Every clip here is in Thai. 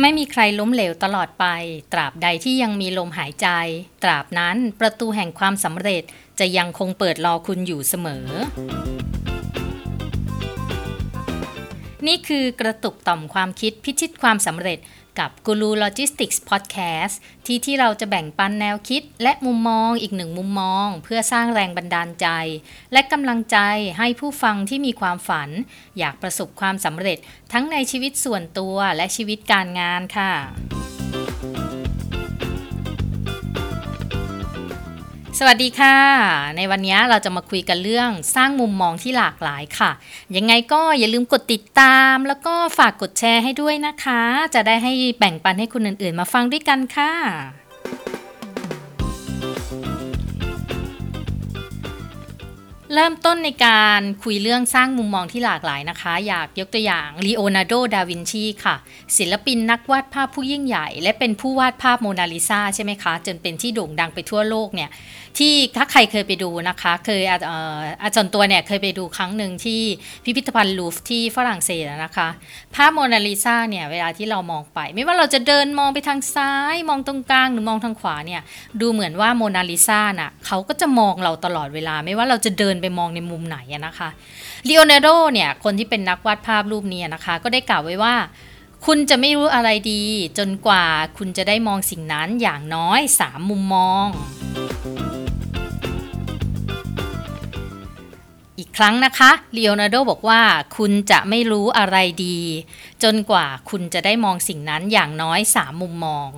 ไม่มีใครล้มเหลวตลอดไป ตราบใดที่ยังมีลมหายใจ ตราบนั้นประตูแห่งความสำเร็จจะยังคงเปิดรอคุณอยู่เสมอ นี่คือกระตุกต่อมความคิดพิชิตความสำเร็จ กับกูรูโลจิสติกส์พอดแคสต์ที่ที่เราจะแบ่งปันแนวคิด และมุมมองอีกหนึ่งมุมมอง เพื่อสร้างแรงบันดาลใจ และกำลังใจให้ผู้ฟังที่มีความฝัน อยากประสบความสำเร็จทั้งในชีวิตส่วนตัวและชีวิตการงานค่ะ สวัสดีค่ะ ในวันนี้เราจะมาคุยกันเรื่องสร้างมุมมองที่หลากหลายค่ะ ยังไงก็อย่าลืมกดติดตาม แล้วก็ฝากกดแชร์ให้ด้วยนะคะ จะได้ให้แบ่งปันให้คนอื่นๆ มาฟังด้วยกันค่ะ เริ่มต้นในการคุยเรื่องสร้างมุมมองที่หลากหลายนะคะ อยากยกตัวอย่างลีโอนาร์โด ดาวินชีค่ะ ศิลปินนักวาดภาพผู้ยิ่งใหญ่ และเป็นผู้วาดภาพโมนาลิซาใช่ไหมคะ จนเป็นที่โด่งดังไปทั่วโลกเนี่ยที่ถ้าใครเคยไปดูนะคะ เคยอออาจารย์ตัวเนี่ยเคยไปดูครั้งหนึ่งที่พิพิธภัณฑ์ลูฟร์ที่ฝรั่งเศสนะคะ ภาพโมนาลิซาเนี่ยเวลาที่เรามองไป ไม่ว่าเราจะเดินมองไปทางซ้าย มองตรงกลางหรือมองทางขวาเนี่ยดูเหมือนว่าโมนาลิซาน่ะเขาก็จะมองเราตลอดเวลาไม่ว่าเราจะเดินไปมองในมุมไหนอะนะคะลีโอนาร์โดเนี่ยคนที่เป็นนักวาดภาพรูปนี้นะคะ ก็ได้กล่าวไว้ว่า คุณจะไม่รู้อะไรดี จนกว่าคุณจะได้มองสิ่งนั้นอย่างน้อย 3 มุมมองอีกครั้งนะคะลีโอนาร์โดบอกว่าคุณจะไม่รู้อะไรดี จนกว่าคุณจะได้มองสิ่งนั้นอย่างน้อย 3 มุมมอง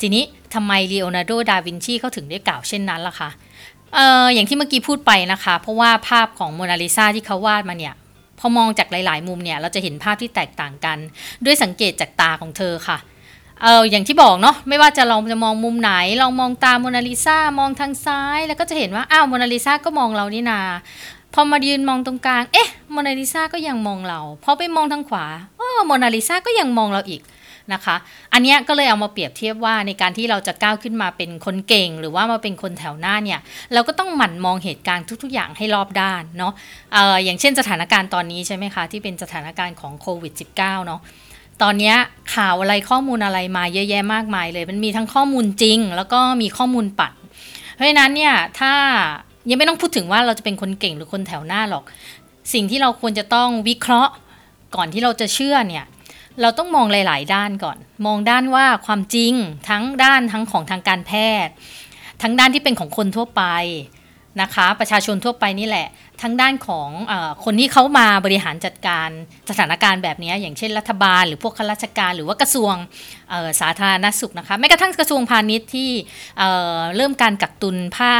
ทีนี้ทำไมลีโอนาร์โด ดาวินชีเขาถึงได้กล่าวเช่นนั้นล่ะคะ เอออย่างที่เมื่อกี้พูดไปนะคะ เพราะว่าภาพของโมนาลิซาที่เขาวาดมาเนี่ยพอมองจากหลาย ๆ มุมเนี่ยเราจะเห็นภาพที่แตกต่างกัน ด้วยสังเกตจากตาของเธอค่ะเอออย่างที่บอกเนาะไม่ว่าจะลองจะมองมุมไหนลองมองตาโมนาลิซามองทางซ้าย แล้วก็จะเห็นว่าอ้าวโมนาลิซาก็มองเรานี่นาพอมายืนมองตรงกลาง เอ๊ะโมนาลิซาก็ยังมองเรา พอไปมองทางขวาเออโมนาลิซาก็ยังมองเราอีก นะคะ อันนี้ก็เลยเอามาเปรียบเทียบว่าในการที่เราจะก้าวขึ้นมาเป็นคนเก่ง หรือว่ามาเป็นคนแถวหน้าเนี่ยเราก็ต้องหมั่นมองเหตุการณ์ทุก ๆ อย่างให้รอบด้านเนาะอออย่างเช่นสถานการณ์ตอนนี้ใช่ไหมคะที่เป็นสถานการณ์ของโควิด -19 เนาะตอนนี้ข่าวอะไรข้อมูลอะไรมาเยอะแยะมากมายเลย มันมีทั้งข้อมูลจริง แล้วก็มีข้อมูลปัดเพราะฉะนั้นเนี่ยถ้ายังไม่ต้องพูดถึงว่าเราจะเป็นคนเก่งหรือคนแถวหน้าหรอก สิ่งที่เราควรจะต้องวิเคราะห์ ก่อนที่เราจะเชื่อเนี่ย เราต้องมองหลาย ๆ ด้านก่อน มองด้านว่าความจริงทั้งด้านทั้งของทางการแพทย์ ทั้งด้านที่เป็นของคนทั่วไปนะคะ ประชาชนทั่วไปนี่แหละ ทั้งด้านของอคนที่เขามาบริหารจัดการสถานการณ์แบบนี้ อย่างเช่นรัฐบาล หรือพวกข้าราชการ หรือว่ากระทรวงสาธารณสุขนะคะแม้กระทั่งกระทรวงพาณิชย์ที่เเริ่มการกักตุนผ้า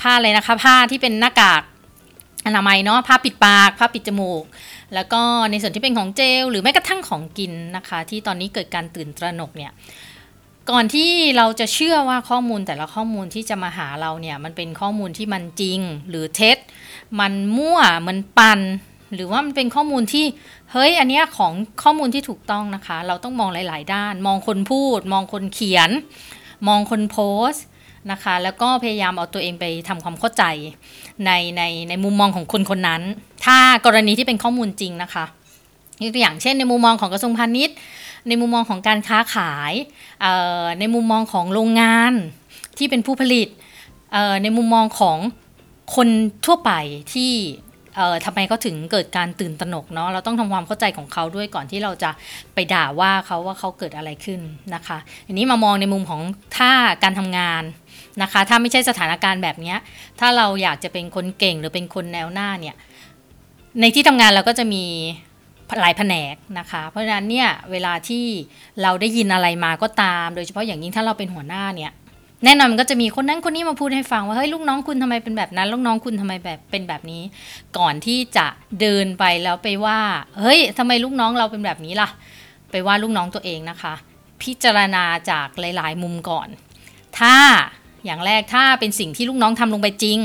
ผ้าอะไรนะคะ ผ้าที่เป็นหน้ากาก อนามัยเนาะผ้าปิดปากผ้าปิดจมูก แล้วก็ในส่วนที่เป็นของเจล หรือแม้กระทั่งของกินนะคะ ที่ตอนนี้เกิดการตื่นตระหนกเนี่ยก่อนที่เราจะเชื่อว่าข้อมูลแต่ละข้อมูลที่จะมาหาเราเนี่ยมันเป็นข้อมูลที่มันจริงหรือเท็จ มันมั่วมันปันหรือว่ามันเป็นข้อมูลที่เฮ้ยอันเนี้ยของข้อมูลที่ถูกต้องนะคะ เราต้องมองหลาย ๆ ด้าน มองคนพูด มองคนเขียน มองคนโพสต์ นะคะ แล้วก็พยายามเอาตัวเองไปทำความเข้าใจในในในมุมมองของคนคนนั้น ถ้ากรณีที่เป็นข้อมูลจริงนะคะยกตัวอย่างเช่นในมุมมองของกระทรวงพาณิชย์ ในมุมมองของการค้าขายในมุมมองของโรงงานที่เป็นผู้ผลิตในมุมมองของคนทั่วไปที่เอ่อทำไมเขาถึงเกิดการตื่นตระหนกเนาะเราต้องทำความเข้าใจของเขาด้วยก่อนที่เราจะไปด่าว่าเขาว่าเขาเกิดอะไรขึ้นนะคะอันนี้มามองในมุมของท่าการทำงาน นะคะ ถ้าไม่ใช่สถานการณ์แบบนี้ถ้าเราอยากจะเป็นคนเก่งหรือเป็นคนแนวหน้าเนี่ยในที่ทำงานเราก็จะมีหลายแผนกนะคะ เพราะฉะนั้นเนี่ยเวลาที่เราได้ยินอะไรมาก็ตาม โดยเฉพาะอย่างยิ่งถ้าเราเป็นหัวหน้าเนี่ยแน่นอนมันก็จะมีคนนั้นคนนี้มาพูดให้ฟังว่าเฮ้ยลูกน้องคุณทำไมเป็นแบบนั้นลูกน้องคุณทำไมแบบเป็นแบบนี้ ก่อนที่จะเดินไปแล้วไปว่า เฮ้ยทำไมลูกน้องเราเป็นแบบนี้ล่ะ ไปว่าลูกน้องตัวเองนะคะ พิจารณาจากหลาย ๆ มุมก่อน ถ้า อย่างแรกถ้าเป็นสิ่งที่ลูกน้องทำลงไปจริง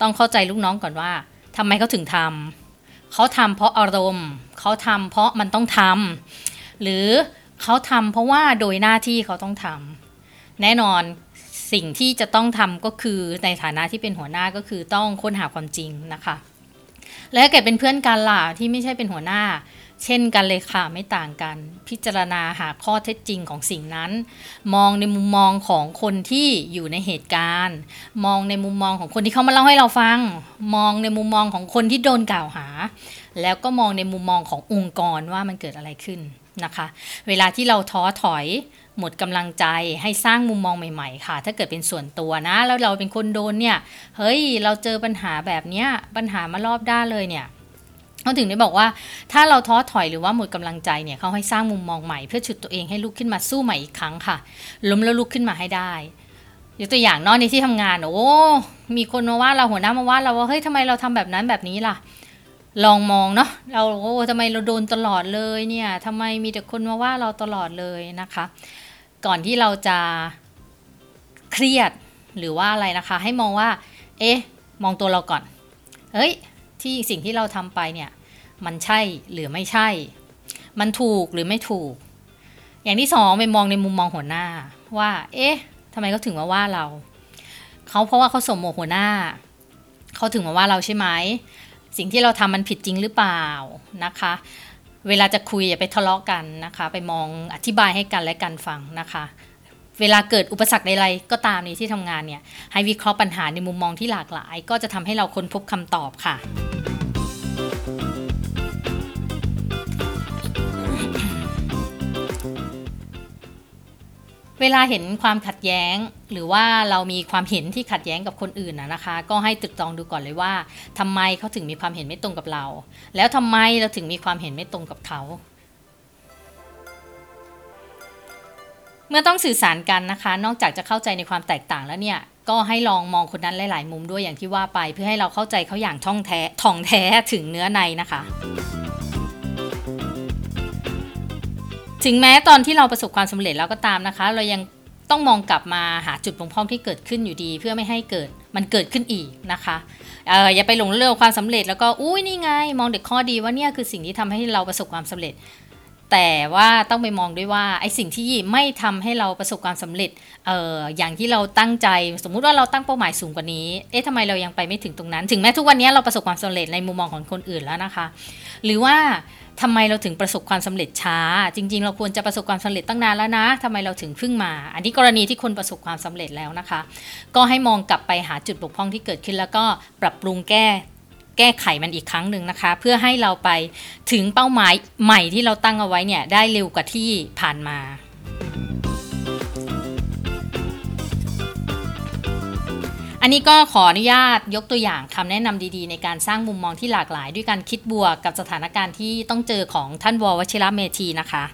ต้องเข้าใจลูกน้องก่อนว่าทำไมเขาถึงทำเขาทำเพราะอารมณ์ เขาทำเพราะมันต้องทำหรือเขาทำเพราะว่าโดยหน้าที่เขาต้องทำแน่นอนสิ่งที่จะต้องทำก็คือในฐานะที่เป็นหัวหน้าก็คือต้องค้นหาความจริงนะคะ และเกิดเป็นเพื่อนกันล่ะที่ไม่ใช่เป็นหัวหน้า เช่นกันเลยค่ะไม่ต่างกัน พิจารณาหาข้อเท็จจริงของสิ่งนั้น มองในมุมมองของคนที่อยู่ในเหตุการณ์ มองในมุมมองของคนที่เขามาเล่าให้เราฟัง มองในมุมมองของคนที่โดนกล่าวหา แล้วก็มองในมุมมองขององค์กรว่ามันเกิดอะไรขึ้นนะคะ เวลาที่เราท้อถอยหมดกำลังใจให้สร้างมุมมองใหม่ ๆ ค่ะ ถ้าเกิดเป็นส่วนตัวนะ แล้วเราเป็นคนโดนเนี่ยเฮ้ยเราเจอปัญหาแบบเนี้ยปัญหามารอบด้านเลยเนี่ย เขาถึงได้บอกว่าถ้าเราท้อถอยหรือว่าหมดกำลังใจเนี่ยเขาให้สร้างมุมมองใหม่ เพื่อฉุดตัวเองให้ลุกขึ้นมาสู้ใหม่อีกครั้งค่ะ ล้มแล้วลุกขึ้นมาให้ได้ยกตัวอย่างนอกในที่ทำงาน โอ้มีคนมาว่าเราหัวหน้ามาว่าเราว่าเฮ้ยทำไมเราทำแบบนั้นแบบนี้ล่ะ ลองมองเนาะเราโอ้ทำไมเราโดนตลอดเลยเนี่ยทำไมมีแต่คนมาว่าเราตลอดเลยนะคะ ก่อนที่เราจะเครียดหรือว่าอะไรนะคะ ให้มองว่า เอ๊ะ มองตัวเราก่อน เฮ้ย ที่สิ่งที่เราทำไปเนี่ย มันใช่หรือไม่ใช่ มันถูกหรือไม่ถูก อย่างที่สองไปมองในมุมมองหัวหน้า ว่า เอ๊ะทำไมเขาถึงมาว่าเรา เขาเพราะว่าเขาสมโมหัวหน้า เขาถึงมาว่าเราใช่ไหม สิ่งที่เราทำมันผิดจริงหรือเปล่านะคะ เวลาจะคุยอย่าไปทะเลาะกันนะคะ ไปมองอธิบายให้กันและกันฟังนะคะ เวลาเกิดอุปสรรคใดๆก็ตามในที่ทำงานเนี่ยให้วิเคราะห์ปัญหาในมุมมองที่หลากหลาย ก็จะทำให้เราค้นพบคำตอบค่ะเวลาเห็นความขัดแย้ง หรือว่าเรามีความเห็นที่ขัดแย้งกับคนอื่นนะนะคะ ก็ให้ตึกตองดูก่อนเลยว่าทำไมเขาถึงมีความเห็นไม่ตรงกับเรา แล้วทำไมเราถึงมีความเห็นไม่ตรงกับเขา เมื่อต้องสื่อสารกันนะคะ นอกจากจะเข้าใจในความแตกต่างแล้วเนี่ย ก็ให้ลองมองคนนั้นหลาย ๆ มุมด้วยอย่างที่ว่าไป เพื่อให้เราเข้าใจเขาอย่างท่องแท้ท่องแท้ถึงเนื้อในนะคะถึงแม้ตอนที่เราประสบความสำเร็จแล้วก็ตามนะคะ เรายังต้องมองกลับมาหาจุดบกพร่องที่เกิดขึ้นอยู่ดี เพื่อไม่ให้เกิดมันเกิดขึ้นอีกนะคะเอออย่าไปหลงเรื่องความสำเร็จแล้วก็อุ้ยนี่ไง มองเด็กข้อดีว่าเนี่ยคือสิ่งที่ทำให้เราประสบความสำเร็จ แต่ว่าต้องไปมองด้วยว่าไอสิ่งที่ไม่ทำให้เราประสบความสำเร็จเอออย่างที่เราตั้งใจ สมมุติว่าเราตั้งเป้าหมายสูงกว่านี้ เอ๊ะทำไมเรายังไปไม่ถึงตรงนั้น ถึงแม้ทุกวันนี้เราประสบความสำเร็จในมุมมองของคนอื่นแล้วนะคะ หรือว่าทำไมเราถึงประสบความสำเร็จช้า จริง ๆ เราควรจะประสบความสำเร็จตั้งนานแล้วนะทำไมเราถึงเพิ่งมา อันนี้กรณีที่คนประสบความสำเร็จแล้วนะคะ ก็ให้มองกลับไปหาจุดบกพร่องที่เกิดขึ้นแล้วก็ปรับปรุงแก้ แก้ไขมันอีกครั้งหนึ่งนะคะ เพื่อให้เราไปถึงเป้าหมายใหม่ที่เราตั้งเอาไว้เนี่ยได้เร็วกว่าที่ผ่านมาอันนี้ก็ขออนุญาตยกตัวอย่างคำแนะนำดีๆ ในการสร้างมุมมองที่หลากหลาย ด้วยการคิดบวกกับสถานการณ์ที่ต้องเจอของท่านววชิระเมธีนะคะ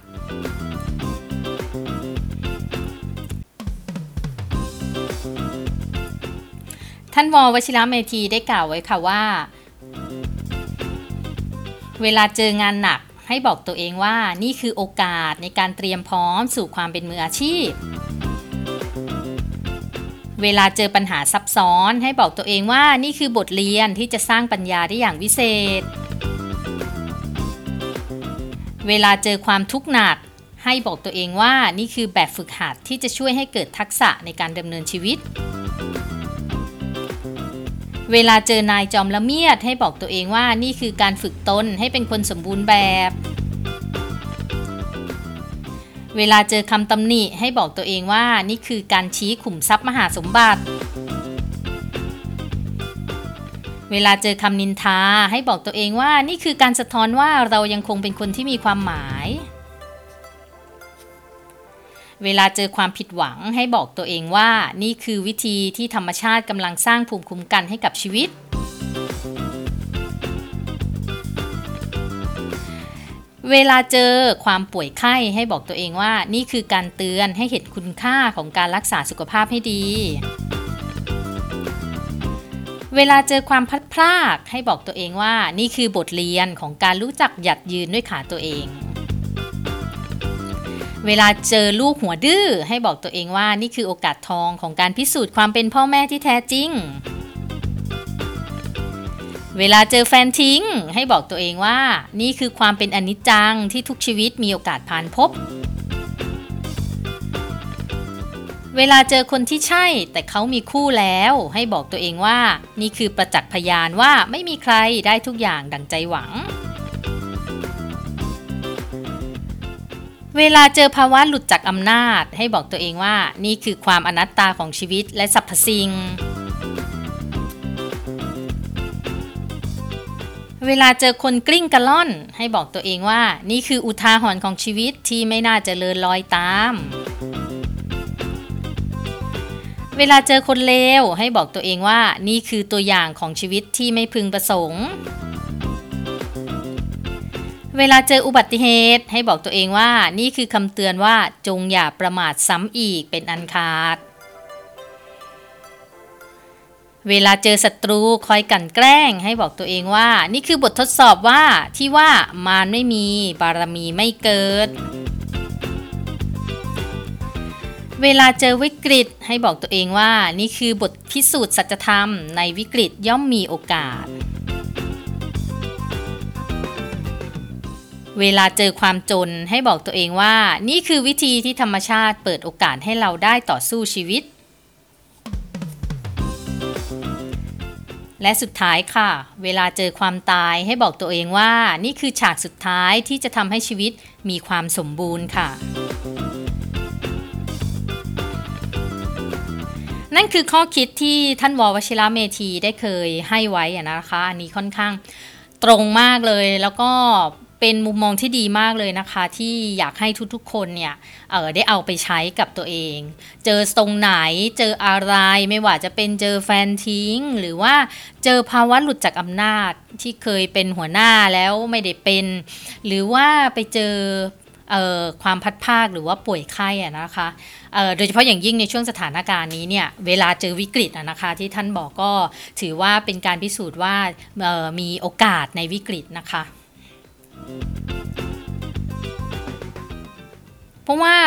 ท่านววชิระเมธีได้กล่าวไว้ค่ะว่า เวลาเจองานหนักให้บอกตัวเองว่านี่คือโอกาสในการเตรียมพร้อมสู่ความเป็นมืออาชีพ เวลาเจอปัญหาซับซ้อนให้บอกตัวเองว่านี่คือบทเรียนที่จะสร้างปัญญาได้อย่างวิเศษ เวลาเจอความทุกข์หนักให้บอกตัวเองว่านี่คือแบบฝึกหัดที่จะช่วยให้เกิดทักษะในการดำเนินชีวิต เวลาเจอนายจอมละเมียดให้บอกตัวเองว่านี่คือการฝึกตนให้เป็นคนสมบูรณ์แบบ เวลาเจอคำตำหนิให้บอกตัวเองว่านี่คือการชี้ขุมทรัพย์มหาสมบัติ เวลาเจอคำนินทาให้บอกตัวเองว่านี่คือการสะท้อนว่าเรายังคงเป็นคนที่มีความหมาย เวลาเจอความผิดหวังให้บอกตัวเองว่า นี่คือวิธีที่ธรรมชาติกำลังสร้างภูมิคุ้มกันให้กับชีวิต เวลาเจอความป่วยไข้ให้บอกตัวเองว่า นี่คือการเตือนให้เห็นคุณค่าของการรักษาสุขภาพให้ดี เวลาเจอความพัดพลากให้บอกตัวเองว่า นี่คือบทเรียนของการรู้จักหยัดยืนด้วยขาตัวเอง เวลาเจอลูกหัวดื้อให้บอกตัวเองว่านี่คือโอกาสทองของการพิสูจน์ความเป็นพ่อแม่ที่แท้จริง เวลาเจอแฟนทิ้ง ให้บอกตัวเองว่า นี่คือความเป็นอนิจจังที่ทุกชีวิตมีโอกาสผ่านพบ เวลาเจอคนที่ใช่ แต่เขามีคู่แล้ว ให้บอกตัวเองว่า นี่คือประจักษ์พยานว่าไม่มีใครได้ทุกอย่างดังใจหวัง เวลาเจอภาวะหลุดจากอำนาจ ให้บอกตัวเองว่า นี่คือความอนัตตาของชีวิตและสรรพสิ่ง เวลาเจอคนกลิ้งกระล่อน ให้บอกตัวเองว่า นี่คืออุทาหรณ์ของชีวิตที่ไม่น่าจะเจริญลอยตาม เวลาเจอคนเลวให้บอกตัวเองว่า นี่คือตัวอย่างของชีวิตที่ไม่พึงประสงค์ เวลาเจออุบัติเหตุให้บอกตัวเองว่านี่คือคำเตือนว่าจงอย่าประมาทซ้ำอีกเป็นอันขาด เวลาเจอศัตรูคอยกันแกล้ง ให้บอกตัวเองว่า นี่คือบททดสอบว่าที่ว่ามารไม่มีบารมีไม่เกิด เวลาเจอวิกฤตให้บอกตัวเองว่า นี่คือบทพิสูจน์สัจธรรมในวิกฤตย่อมมีโอกาส เวลาเจอความจนให้บอกตัวเองว่า นี่คือวิธีที่ธรรมชาติเปิดโอกาสให้เราได้ต่อสู้ชีวิต และสุดท้ายค่ะ เวลาเจอความตายให้บอกตัวเองว่า นี่คือฉากสุดท้ายที่จะทำให้ชีวิตมีความสมบูรณ์ค่ะนั่นคือข้อคิดที่ท่านววชิระเมธีได้เคยให้ไว้นะคะ อันนี้ค่อนข้างตรงมากเลยแล้วก็ เป็นมุมมองที่ดีมากเลยนะคะ ที่อยากให้ทุกๆคนเนี่ยเออได้เอาไปใช้กับตัวเอง เจอตรงไหนเจออะไรไม่ว่าจะเป็นเจอแฟนทิ้ง หรือว่าเจอภาวะหลุดจากอำนาจที่เคยเป็นหัวหน้าแล้วไม่ได้เป็น หรือว่าไปเจอความพัดภาคหรือว่าป่วยไข้อะนะคะโดยเฉพาะอย่างยิ่งในช่วงสถานการณ์นี้เนี่ยเวลาเจอวิกฤตนะคะที่ท่านบอกก็ถือว่าเป็นการพิสูจน์ว่ามีโอกาสในวิกฤตนะคะ เพราะว่า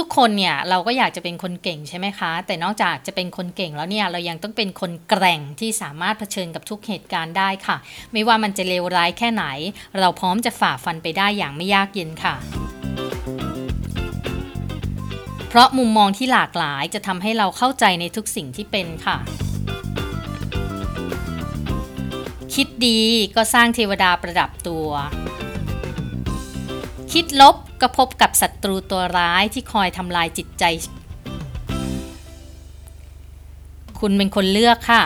ทุกๆ คนเนี่ยเราก็อยากจะเป็นคนเก่งใช่ไหมคะ แต่นอกจากจะเป็นคนเก่งแล้วเนี่ยเรายังต้องเป็นคนแกร่งที่สามารถเผชิญกับทุกเหตุการณ์ได้ค่ะ ไม่ว่ามันจะเลวร้ายแค่ไหน เราพร้อมจะฝ่าฟันไปได้อย่างไม่ยากเย็นค่ะ เพราะมุมมองที่หลากหลายจะทำให้เราเข้าใจในทุกสิ่งที่เป็นค่ะ คิดดีก็สร้างเทวดาประดับตัว คิดลบก็พบกับศัตรูตัวร้ายที่คอยทำลายจิตใจ คุณเป็นคนเลือกค่ะ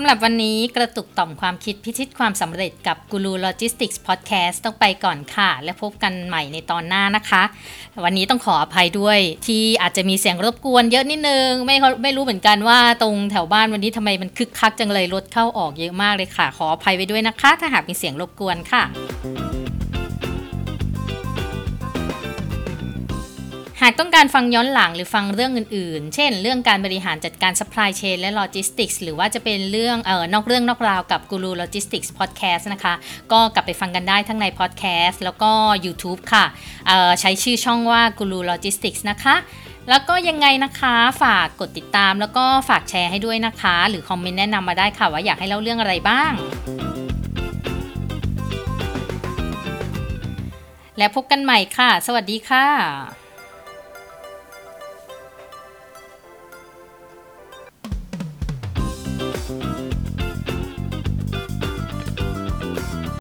ำหรับวันนี้กระตุกต่อมความคิดพิชิตความสำเร็จกับกูรูโลจิสติกส์พอดแคสต์ต้องไปก่อนค่ะ และพบกันใหม่ในตอนหน้านะคะ วันนี้ต้องขออภัยด้วยที่อาจจะมีเสียงรบกวนเยอะนิดนึง ไม่ไม่รู้เหมือนกันว่าตรงแถวบ้านวันนี้ทำไมมันคึกคักจังเลยรถเข้าออกเยอะมากเลยค่ะ ขออภัยไว้ด้วยนะคะ ถ้าหากมีเสียงรบกวนค่ะ หากต้องการฟังย้อนหลังหรือฟังเรื่องอื่นๆ เช่น เรื่องการบริหารจัดการ supply chain และ logistics หรือว่าจะเป็นเรื่องเออนอกเรื่องนอกราวกับกูรู logistics podcast นะคะ ก็กลับไปฟังกันได้ทั้งใน podcast แล้วก็ YouTube ค่ะใช้ชื่อช่องว่ากูรู logistics นะคะแล้วก็ยังไงนะคะฝากกดติดตามแล้วก็ฝากแชร์ให้ด้วยนะคะ หรือคอมเมนต์แนะนำมาได้ค่ะว่าอยากให้เล่าเรื่องอะไรบ้าง และพบกันใหม่ค่ะ สวัสดีค่ะ